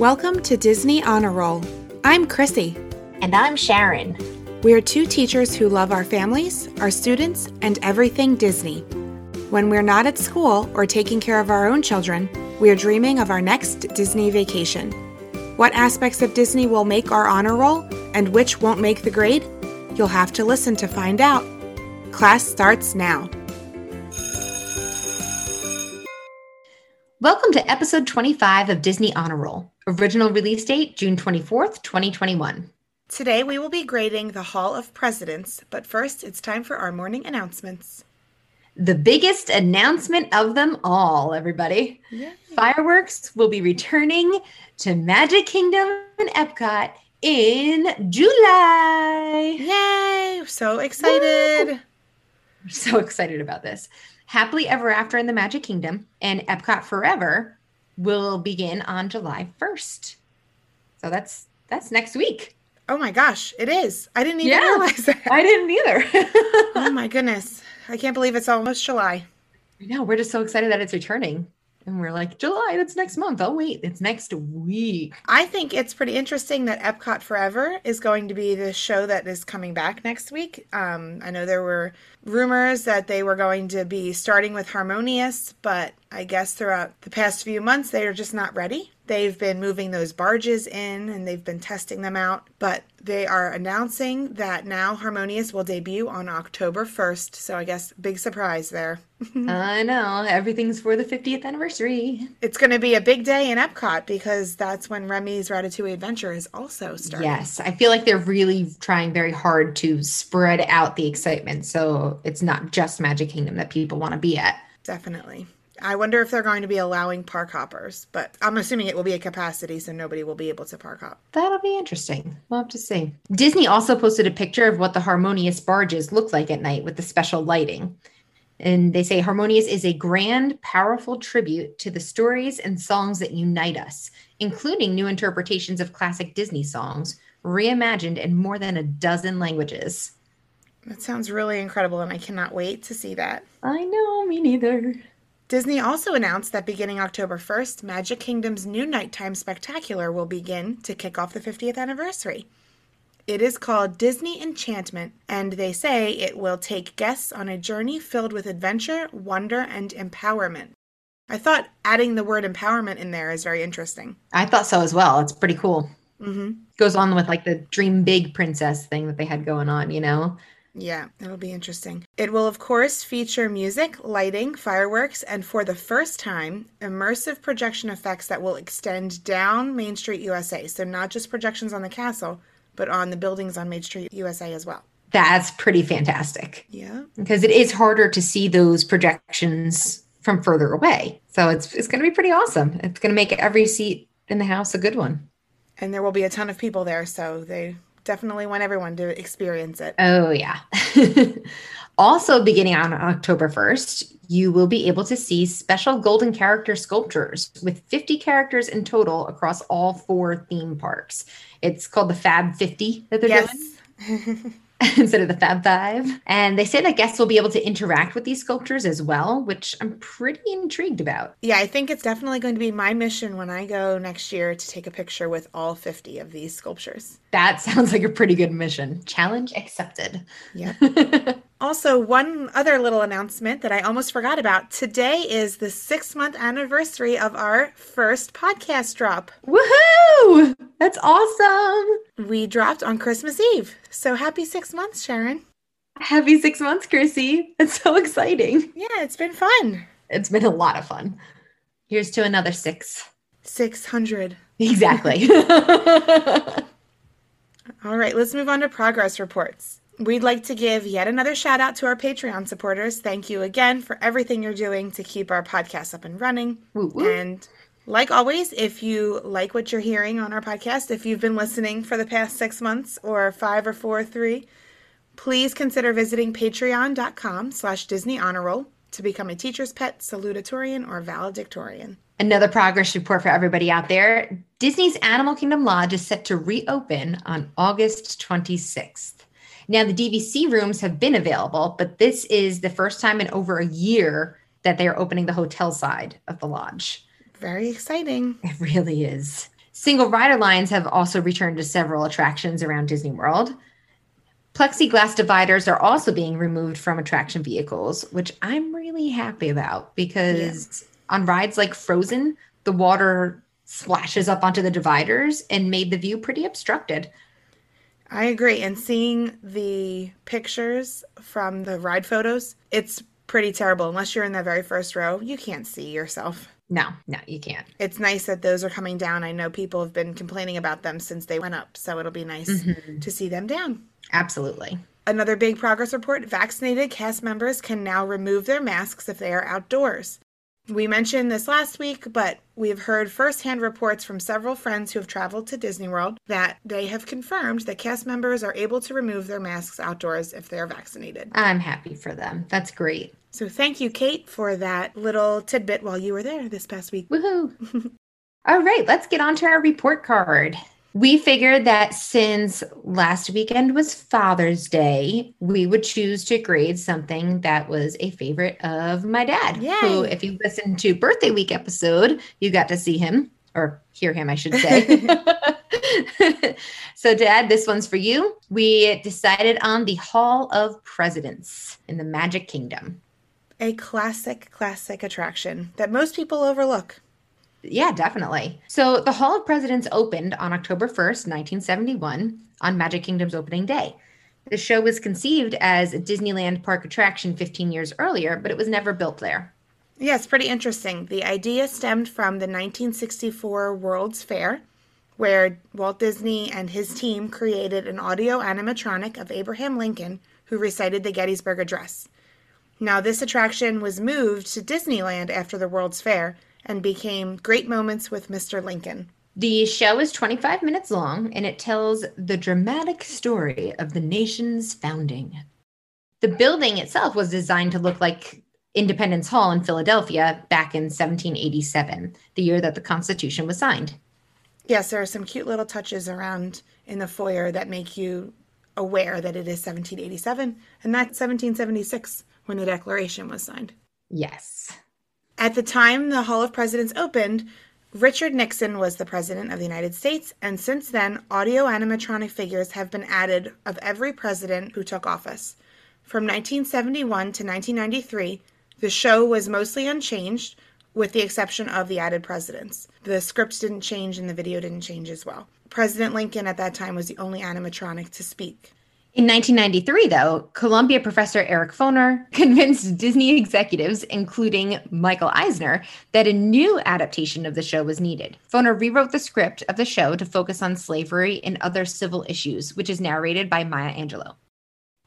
Welcome to Disney Honor Roll. I'm Chrissy. And I'm Sharon. We are two teachers who love our families, our students, and everything Disney. When we're not at school or taking care of our own children, we are dreaming of our next Disney vacation. What aspects of Disney will make our honor roll and which won't make the grade? You'll have to listen to find out. Class starts now. Welcome to episode 25 of Disney Honor Roll. Original release date June 24th, 2021. Today we will be grading the Hall of Presidents, but first it's time for our morning announcements. The biggest announcement of them all, everybody. Yay. Fireworks will be returning to Magic Kingdom and Epcot in July. Yay! So excited. We're so excited about this. Happily Ever After in the Magic Kingdom and Epcot Forever will begin on July 1st. So that's that's next week. Oh my gosh, it is. I didn't even Yeah. realize that. I didn't either. oh my goodness. I can't believe it's almost July. I know. we're just so excited that it's returning. And we're like, July, that's next month. Oh, wait, it's next week. I think it's pretty interesting that Epcot Forever is going to be the show that is coming back next week. Um, I know there were rumors that they were going to be starting with Harmonious, but I guess throughout the past few months, they are just not ready. They've been moving those barges in and they've been testing them out, but they are announcing that now Harmonious will debut on October 1st. So I guess big surprise there. I know. Everything's for the 50th anniversary. It's going to be a big day in Epcot because that's when Remy's Ratatouille Adventure is also starting. Yes. I feel like they're really trying very hard to spread out the excitement. So it's not just Magic Kingdom that people want to be at. Definitely. I wonder if they're going to be allowing park hoppers, but I'm assuming it will be a capacity, so nobody will be able to park hop. That'll be interesting. We'll have to see. Disney also posted a picture of what the Harmonious barges look like at night with the special lighting. And they say Harmonious is a grand, powerful tribute to the stories and songs that unite us, including new interpretations of classic Disney songs, reimagined in more than a dozen languages. That sounds really incredible, and I cannot wait to see that. I know, me neither. Disney also announced that beginning October 1st, Magic Kingdom's new nighttime spectacular will begin to kick off the 50th anniversary. It is called Disney Enchantment, and they say it will take guests on a journey filled with adventure, wonder, and empowerment. I thought adding the word empowerment in there is very interesting. I thought so as well. It's pretty cool. hmm Goes on with like the Dream Big Princess thing that they had going on, you know? Yeah, it'll be interesting. It will, of course, feature music, lighting, fireworks, and for the first time, immersive projection effects that will extend down Main Street USA. So, not just projections on the castle, but on the buildings on Main Street USA as well. That's pretty fantastic. Yeah. because it is harder to see those projections from further away. So it's it's going to be pretty awesome. It's going to make every seat in the house a good one. And there will be a ton of people there. So, they definitely want everyone to experience it. Oh yeah. also beginning on October 1st, you will be able to see special golden character sculptures with 50 characters in total across all four theme parks. It's called the Fab 50 that they're doing. Instead of the Fab Five. And they say that guests will be able to interact with these sculptures as well, which I'm pretty intrigued about. yeah, I think it's definitely going to be my mission when I go next year to take a picture with all 50 of these sculptures. That sounds like a pretty good mission. Challenge accepted. Yeah. Also, one other little announcement that I almost forgot about. Today is the six month anniversary of our first podcast drop. Woohoo! That's awesome. We dropped on Christmas Eve. So happy six months, Sharon. Happy six months, Chrissy. It's so exciting. Yeah, it's been fun. It's been a lot of fun. Here's to another six. 600. Exactly. All right, let's move on to progress reports. We'd like to give yet another shout out to our Patreon supporters. Thank you again for everything you're doing to keep our podcast up and running. Woo, woo. And like always, if you like what you're hearing on our podcast, if you've been listening for the past six months or five or four or three, please consider visiting patreon.com slash Disney Honor Roll to become a teacher's pet, salutatorian, or valedictorian. Another progress report for everybody out there. Disney's Animal Kingdom Lodge is set to reopen on August 26th. Now, the DVC rooms have been available, but this is the first time in over a year that they are opening the hotel side of the lodge. Very exciting. It really is. Single rider lines have also returned to several attractions around Disney World. Plexiglass dividers are also being removed from attraction vehicles, which I'm really happy about because yeah. on rides like Frozen, the water splashes up onto the dividers and made the view pretty obstructed. I agree. And seeing the pictures from the ride photos, it's pretty terrible. Unless you're in the very first row, you can't see yourself. No, no, you can't. It's nice that those are coming down. I know people have been complaining about them since they went up, so it'll be nice mm-hmm. to see them down. Absolutely. Another big progress report vaccinated cast members can now remove their masks if they are outdoors. We mentioned this last week, but we've heard firsthand reports from several friends who have traveled to Disney World that they have confirmed that cast members are able to remove their masks outdoors if they're vaccinated. I'm happy for them. That's great. So thank you, Kate, for that little tidbit while you were there this past week. Woohoo! All right, let's get on to our report card. We figured that since last weekend was Father's Day, we would choose to grade something that was a favorite of my dad. Yay. Who, if you listened to birthday week episode, you got to see him or hear him, I should say. so, Dad, this one's for you. We decided on the Hall of Presidents in the Magic Kingdom. A classic, classic attraction that most people overlook. Yeah, definitely. So the Hall of Presidents opened on October 1st, 1971, on Magic Kingdom's opening day. The show was conceived as a Disneyland park attraction 15 years earlier, but it was never built there. Yeah, it's pretty interesting. The idea stemmed from the 1964 World's Fair, where Walt Disney and his team created an audio animatronic of Abraham Lincoln who recited the Gettysburg Address. Now, this attraction was moved to Disneyland after the World's Fair and became Great Moments with Mr. Lincoln. The show is 25 minutes long and it tells the dramatic story of the nation's founding. The building itself was designed to look like Independence Hall in Philadelphia back in 1787, the year that the Constitution was signed. Yes, there are some cute little touches around in the foyer that make you aware that it is 1787 and that's 1776 when the Declaration was signed. Yes. At the time the Hall of Presidents opened, Richard Nixon was the President of the United States, and since then, audio animatronic figures have been added of every president who took office. From 1971 to 1993, the show was mostly unchanged, with the exception of the added presidents. The script didn't change and the video didn't change as well. President Lincoln at that time was the only animatronic to speak. In 1993, though, Columbia professor Eric Foner convinced Disney executives, including Michael Eisner, that a new adaptation of the show was needed. Foner rewrote the script of the show to focus on slavery and other civil issues, which is narrated by Maya Angelou.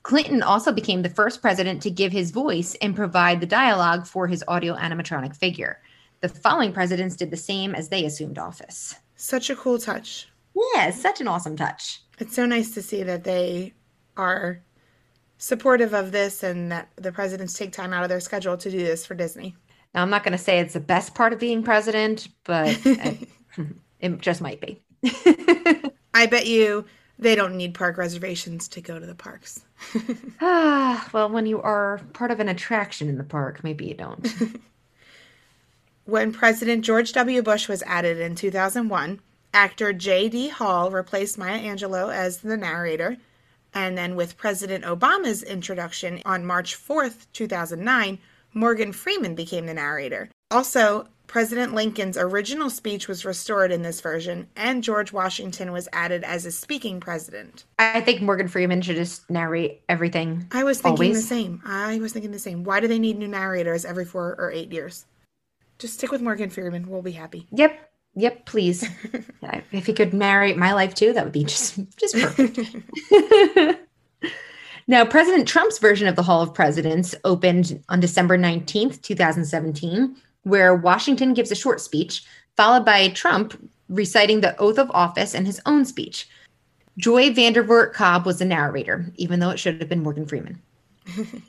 Clinton also became the first president to give his voice and provide the dialogue for his audio animatronic figure. The following presidents did the same as they assumed office. Such a cool touch. Yeah, such an awesome touch. It's so nice to see that they are supportive of this and that the presidents take time out of their schedule to do this for Disney. Now, I'm not going to say it's the best part of being president, but it just might be. I bet you they don't need park reservations to go to the parks. ah, well, when you are part of an attraction in the park, maybe you don't. when President George W. Bush was added in 2001, actor J.D. Hall replaced Maya Angelou as the narrator and then with President Obama's introduction on March 4th, 2009, Morgan Freeman became the narrator. Also, President Lincoln's original speech was restored in this version, and George Washington was added as a speaking president. I think Morgan Freeman should just narrate everything. I was thinking always. the same. I was thinking the same. Why do they need new narrators every four or eight years? Just stick with Morgan Freeman. We'll be happy. Yep. Yep, please. if he could narrate my life too, that would be just just perfect. now, President Trump's version of the Hall of Presidents opened on December 19th, 2017, where Washington gives a short speech, followed by Trump reciting the oath of office and his own speech. Joy Vandervort Cobb was the narrator, even though it should have been Morgan Freeman.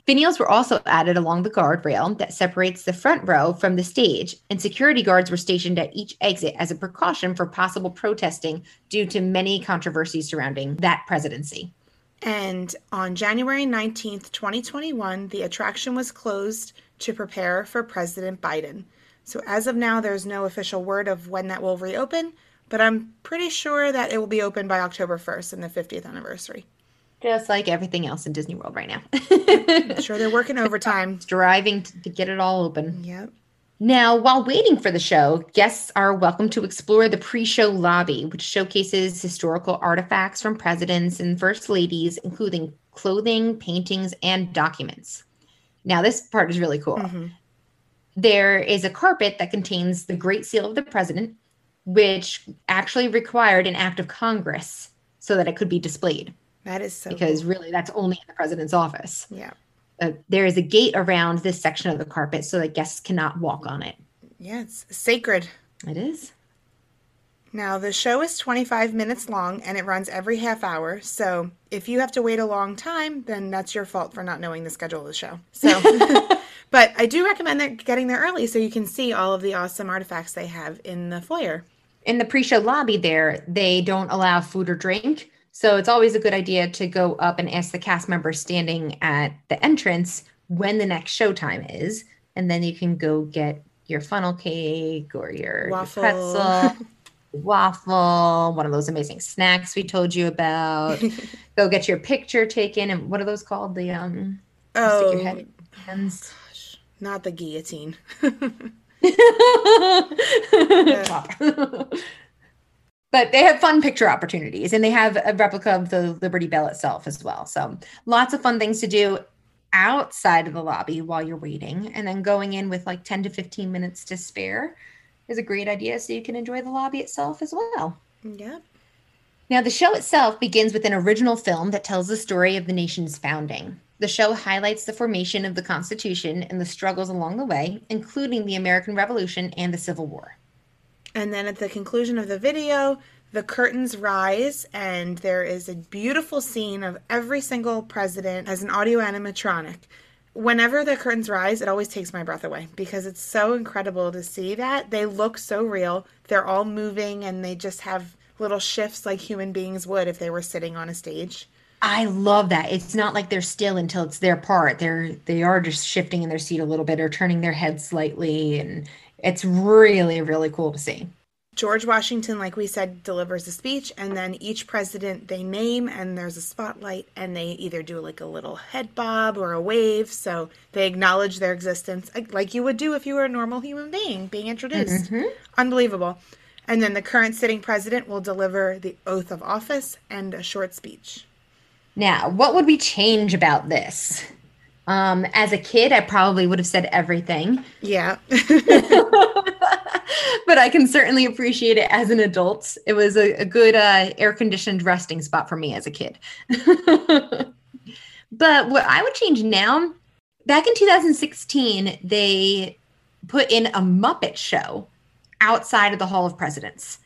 Finials were also added along the guardrail that separates the front row from the stage, and security guards were stationed at each exit as a precaution for possible protesting due to many controversies surrounding that presidency. And on January 19th, 2021, the attraction was closed to prepare for President Biden. So as of now, there's no official word of when that will reopen, but I'm pretty sure that it will be open by October 1st and the 50th anniversary. Just like everything else in Disney World right now. I'm sure they're working overtime. Striving to get it all open. Yep. Now, while waiting for the show, guests are welcome to explore the pre show lobby, which showcases historical artifacts from presidents and first ladies, including clothing, paintings, and documents. Now, this part is really cool. Mm-hmm. There is a carpet that contains the Great Seal of the President, which actually required an act of Congress so that it could be displayed. That is so because cool. really that's only in the president's office. Yeah. Uh, there is a gate around this section of the carpet so that guests cannot walk on it. Yeah, it's sacred. It is. Now, the show is 25 minutes long and it runs every half hour. So, if you have to wait a long time, then that's your fault for not knowing the schedule of the show. So, but I do recommend that getting there early so you can see all of the awesome artifacts they have in the foyer. In the pre show lobby, there, they don't allow food or drink. So, it's always a good idea to go up and ask the cast member standing at the entrance when the next showtime is. And then you can go get your funnel cake or your, your Waffle. pretzel. waffle, one of those amazing snacks we told you about. Go get your picture taken, and what are those called? The um, you stick your head Oh, hands. not the guillotine. but they have fun picture opportunities, and they have a replica of the Liberty Bell itself as well. So lots of fun things to do outside of the lobby while you're waiting, and then going in with like ten to fifteen minutes to spare is a great idea, so you can enjoy the lobby itself as well. Yep. Now, the show itself begins with an original film that tells the story of the nation's founding. The show highlights the formation of the Constitution and the struggles along the way, including the American Revolution and the Civil War. And then at the conclusion of the video, the curtains rise, and there is a beautiful scene of every single president as an audio animatronic. Whenever the curtains rise, it always takes my breath away because it's so incredible to see that. They look so real. They're all moving and they just have little shifts like human beings would if they were sitting on a stage. I love that. It's not like they're still until it's their part. They're they are just shifting in their seat a little bit or turning their head slightly and it's really really cool to see. George Washington, like we said, delivers a speech, and then each president they name, and there's a spotlight, and they either do like a little head bob or a wave, so they acknowledge their existence, like- you would do if you were a normal human being being introduced. Mm-hmm. Unbelievable. And then the current sitting president will deliver the oath of office and a short speech. Now, what would we change about this? Um, as a kid, I probably would have said everything. Yeah. but I can certainly appreciate it as an adult. It was a, a good uh, air conditioned resting spot for me as a kid. but what I would change now, back in 2016, they put in a Muppet show outside of the Hall of Presidents.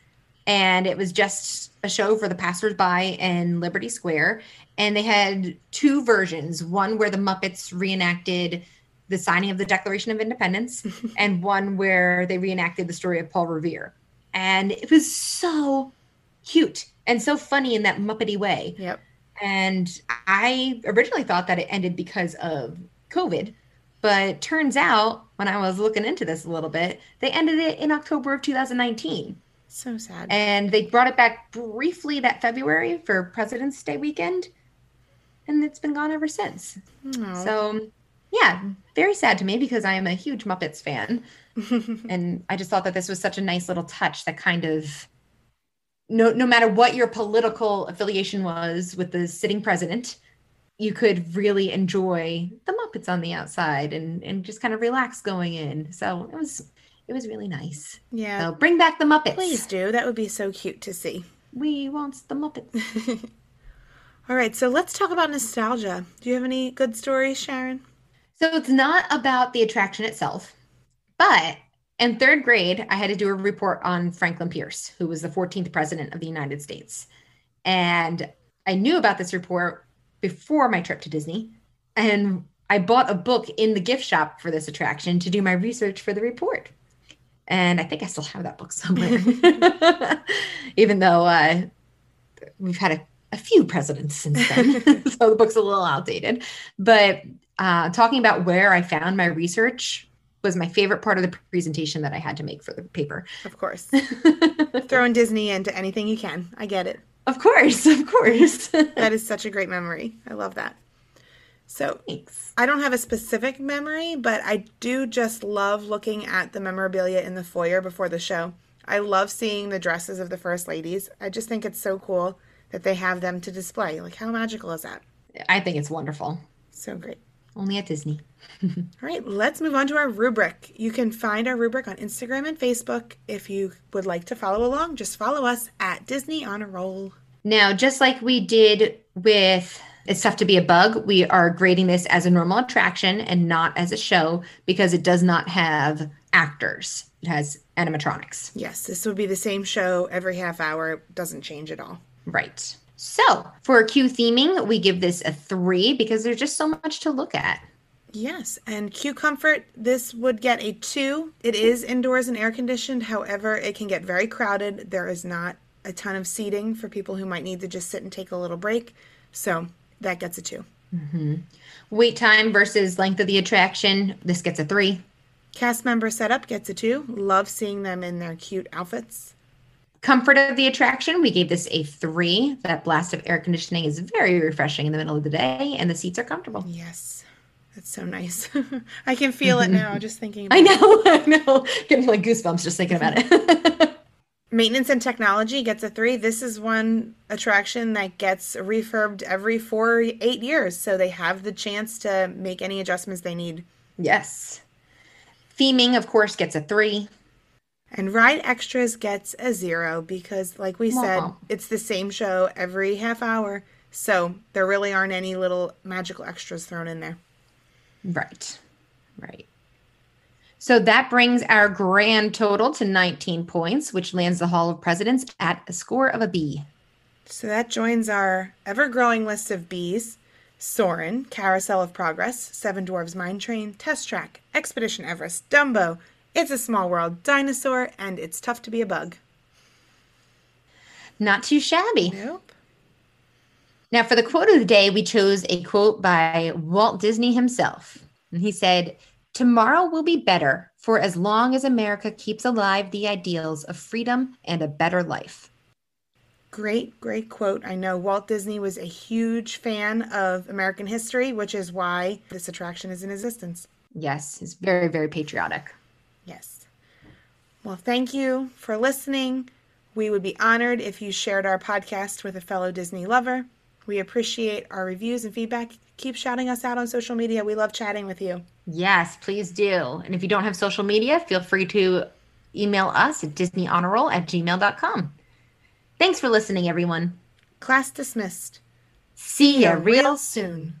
And it was just a show for the passersby in Liberty Square. And they had two versions one where the Muppets reenacted the signing of the Declaration of Independence, and one where they reenacted the story of Paul Revere. And it was so cute and so funny in that Muppety way. yep. And I originally thought that it ended because of COVID, but turns out when I was looking into this a little bit, they ended it in October of 2019. So sad. And they brought it back briefly that February for President's Day weekend. And it's been gone ever since. Aw. So, yeah, very sad to me because I am a huge Muppets fan. and I just thought that this was such a nice little touch that kind of no no matter what your political affiliation was with the sitting president, you could really enjoy the Muppets on the outside and and just kind of relax going in. So, it was it was really nice. yeah. So, bring back the Muppets. Please do. That would be so cute to see. We want the Muppets. All right, so let's talk about nostalgia. Do you have any good stories, Sharon? So it's not about the attraction itself, but in third grade, I had to do a report on Franklin Pierce, who was the 14th president of the United States. And I knew about this report before my trip to Disney. And I bought a book in the gift shop for this attraction to do my research for the report. And I think I still have that book somewhere, even though uh, we've had a, a few presidents since then. so the book's a little outdated. But uh, talking about where I found my research was my favorite part of the presentation that I had to make for the paper. Of course. Throwing Disney into anything you can. I get it. Of course, of course. that is such a great memory. I love that. So, Thanks. I don't have a specific memory, but I do just love looking at the memorabilia in the foyer before the show. I love seeing the dresses of the first ladies. I just think it's so cool that they have them to display. Like, how magical is that? I think it's wonderful. So great. Only at Disney. All right, let's move on to our rubric. You can find our rubric on Instagram and Facebook. If you would like to follow along, just follow us at Disney Honor Roll. Now, just like we did with It's Tough to Be a Bug, we are grading this as a normal attraction and not as a show because it does not have actors. It has animatronics. Yes, this would be the same show every half hour. It doesn't change at all. Right. So for queue theming, we give this a three because there's just so much to look at. Yes, and queue Comfort, this would get a two. It is indoors and air conditioned. However, it can get very crowded. There is not a ton of seating for people who might need to just sit and take a little break. So that gets a 2 mm-hmm. Wait time versus length of the attraction, this gets a three. Cast member setup gets a two. Love seeing them in their cute outfits. Comfort of the attraction, we gave this a three. That blast of air conditioning is very refreshing in the middle of the day, and the seats are comfortable. Yes, that's so nice. I can feel it now just thinking about it. I know, I know. Getting like goosebumps just thinking about it. Maintenance and technology gets a three. This is one attraction that gets refurbed every four, eight years. So they have the chance to make any adjustments they need. yes. Theming, of course, gets a three. And Ride Extras gets a zero because, like we said, it's the same show every half hour. So there really aren't any little magical extras thrown in there. Right. Right. So that brings our grand total to 19 points, which lands the Hall of Presidents at a score of a B. So that joins our ever growing list of Bs Soarin', Carousel of Progress, Seven Dwarves Mine Train, Test Track, Expedition Everest, Dumbo, It's a Small World, Dinosaur, and It's Tough to Be a Bug. Not too shabby. Nope. Now, for the quote of the day, we chose a quote by Walt Disney himself. And he said, Tomorrow will be better for as long as America keeps alive the ideals of freedom and a better life. Great, great quote. I know Walt Disney was a huge fan of American history, which is why this attraction is in existence. Yes, he's very, very patriotic. Yes. Well, thank you for listening. We would be honored if you shared our podcast with a fellow Disney lover. We appreciate our reviews and feedback. Keep shouting us out on social media. We love chatting with you. Yes, please do. And if you don't have social media, feel free to email us at disneyhonorroll at gmail.com. Thanks for listening, everyone. Class dismissed. See ya real real soon.